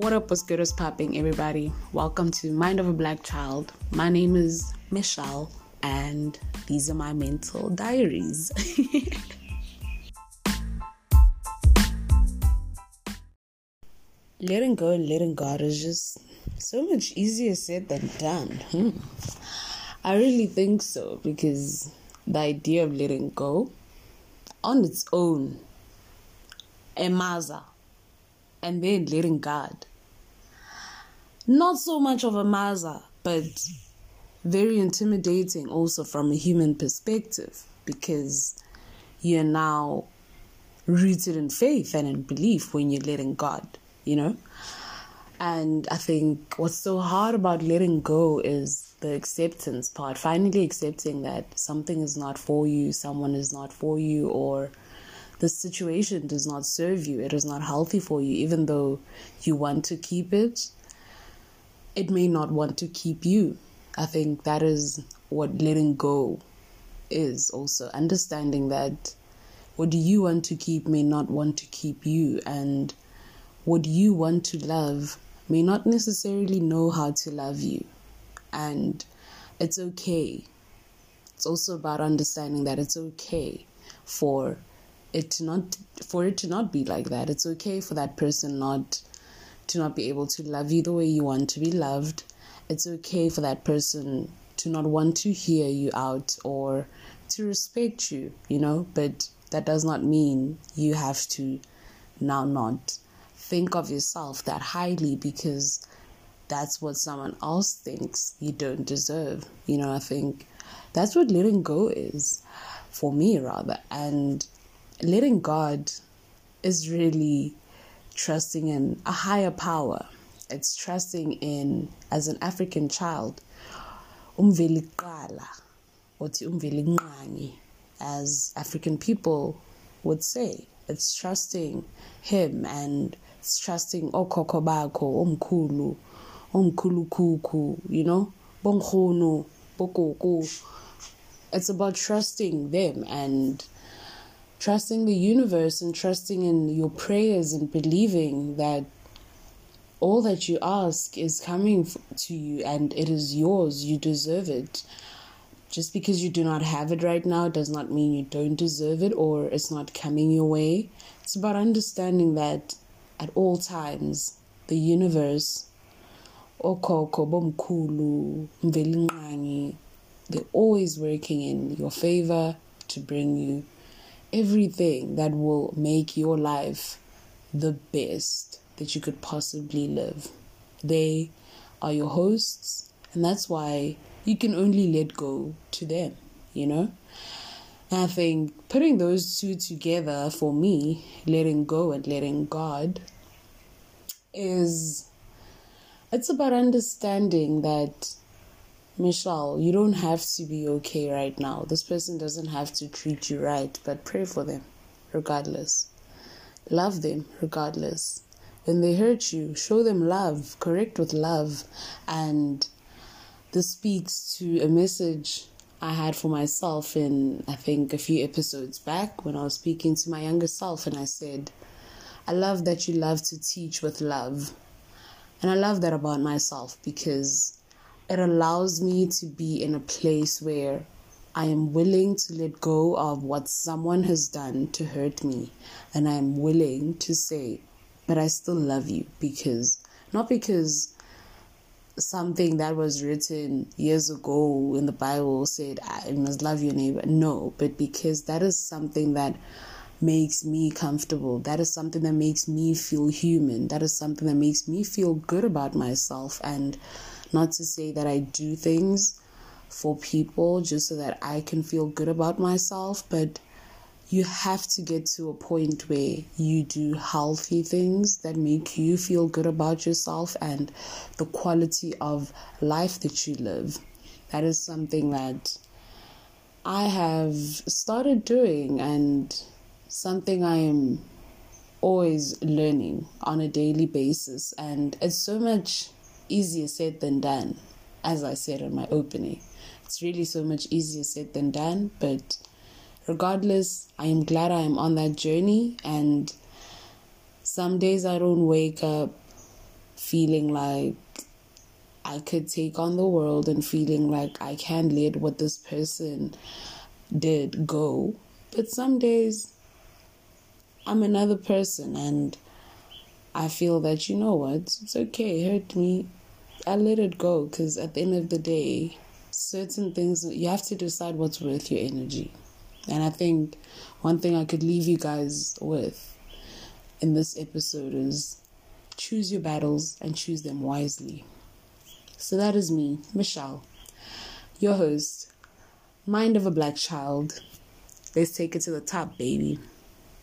What up, what's good, what's popping, everybody? Welcome to Mind of a Black Child. My name is Michelle, and these are my mental diaries. letting go and letting God is just so much easier said than done. Hmm. I really think so because the idea of letting go on its own, emaza, and then letting God not so much of a maza, but very intimidating also from a human perspective because you're now rooted in faith and in belief when you're letting God, you know? And I think what's so hard about letting go is the acceptance part, finally accepting that something is not for you, someone is not for you, or the situation does not serve you, it is not healthy for you, even though you want to keep it it may not want to keep you. I think that is what letting go is also understanding that what you want to keep may not want to keep you, and what you want to love may not necessarily know how to love you. And it's okay. It's also about understanding that it's okay for it to not for it to not be like that. It's okay for that person not to not be able to love you the way you want to be loved. It's okay for that person to not want to hear you out or to respect you, you know, but that does not mean you have to now not think of yourself that highly because that's what someone else thinks you don't deserve. You know, I think that's what letting go is for me, rather. And letting God is really trusting in a higher power. It's trusting in, as an African child, umveliqala, umveli as African people would say. It's trusting him and it's trusting okhokho bakho, omkhulu, omkhulu kuku, you know, bongkhulu, bokoko. It's about trusting them and trusting the universe and trusting in your prayers and believing that all that you ask is coming to you and it is yours. You deserve it. Just because you do not have it right now does not mean you don't deserve it or it's not coming your way. It's about understanding that at all times, the universe, okoko, bomkulu, they're always working in your favor to bring you everything that will make your life the best that you could possibly live. They are your hosts, and that's why you can only let go to them, you know? And I think putting those two together for me, letting go and letting God, is it's about understanding that Michelle, you don't have to be okay right now. This person doesn't have to treat you right, but pray for them regardless. Love them regardless. When they hurt you, show them love, correct with love. And this speaks to a message I had for myself in, I think, a few episodes back when I was speaking to my younger self, and I said, I love that you love to teach with love. And I love that about myself because it allows me to be in a place where I am willing to let go of what someone has done to hurt me. And I am willing to say, but I still love you because, not because something that was written years ago in the Bible said, I must love your neighbor. No, but because that is something that makes me comfortable. That is something that makes me feel human. That is something that makes me feel good about myself. And not to say that I do things for people just so that I can feel good about myself, but you have to get to a point where you do healthy things that make you feel good about yourself and the quality of life that you live. That is something that I have started doing and something I am always learning on a daily basis. And it's so much easier said than done, as I said in my opening. It's really so much easier said than done, but regardless, I am glad I am on that journey. And some days I don't wake up feeling like I could take on the world and feeling like I can let what this person did go. But some days I'm another person and I feel that, you know what, it's okay, hurt me. I let it go because at the end of the day, certain things, you have to decide what's worth your energy. And I think one thing I could leave you guys with in this episode is choose your battles and choose them wisely. So that is me, Michelle, your host, Mind of a Black Child. Let's take it to the top, baby.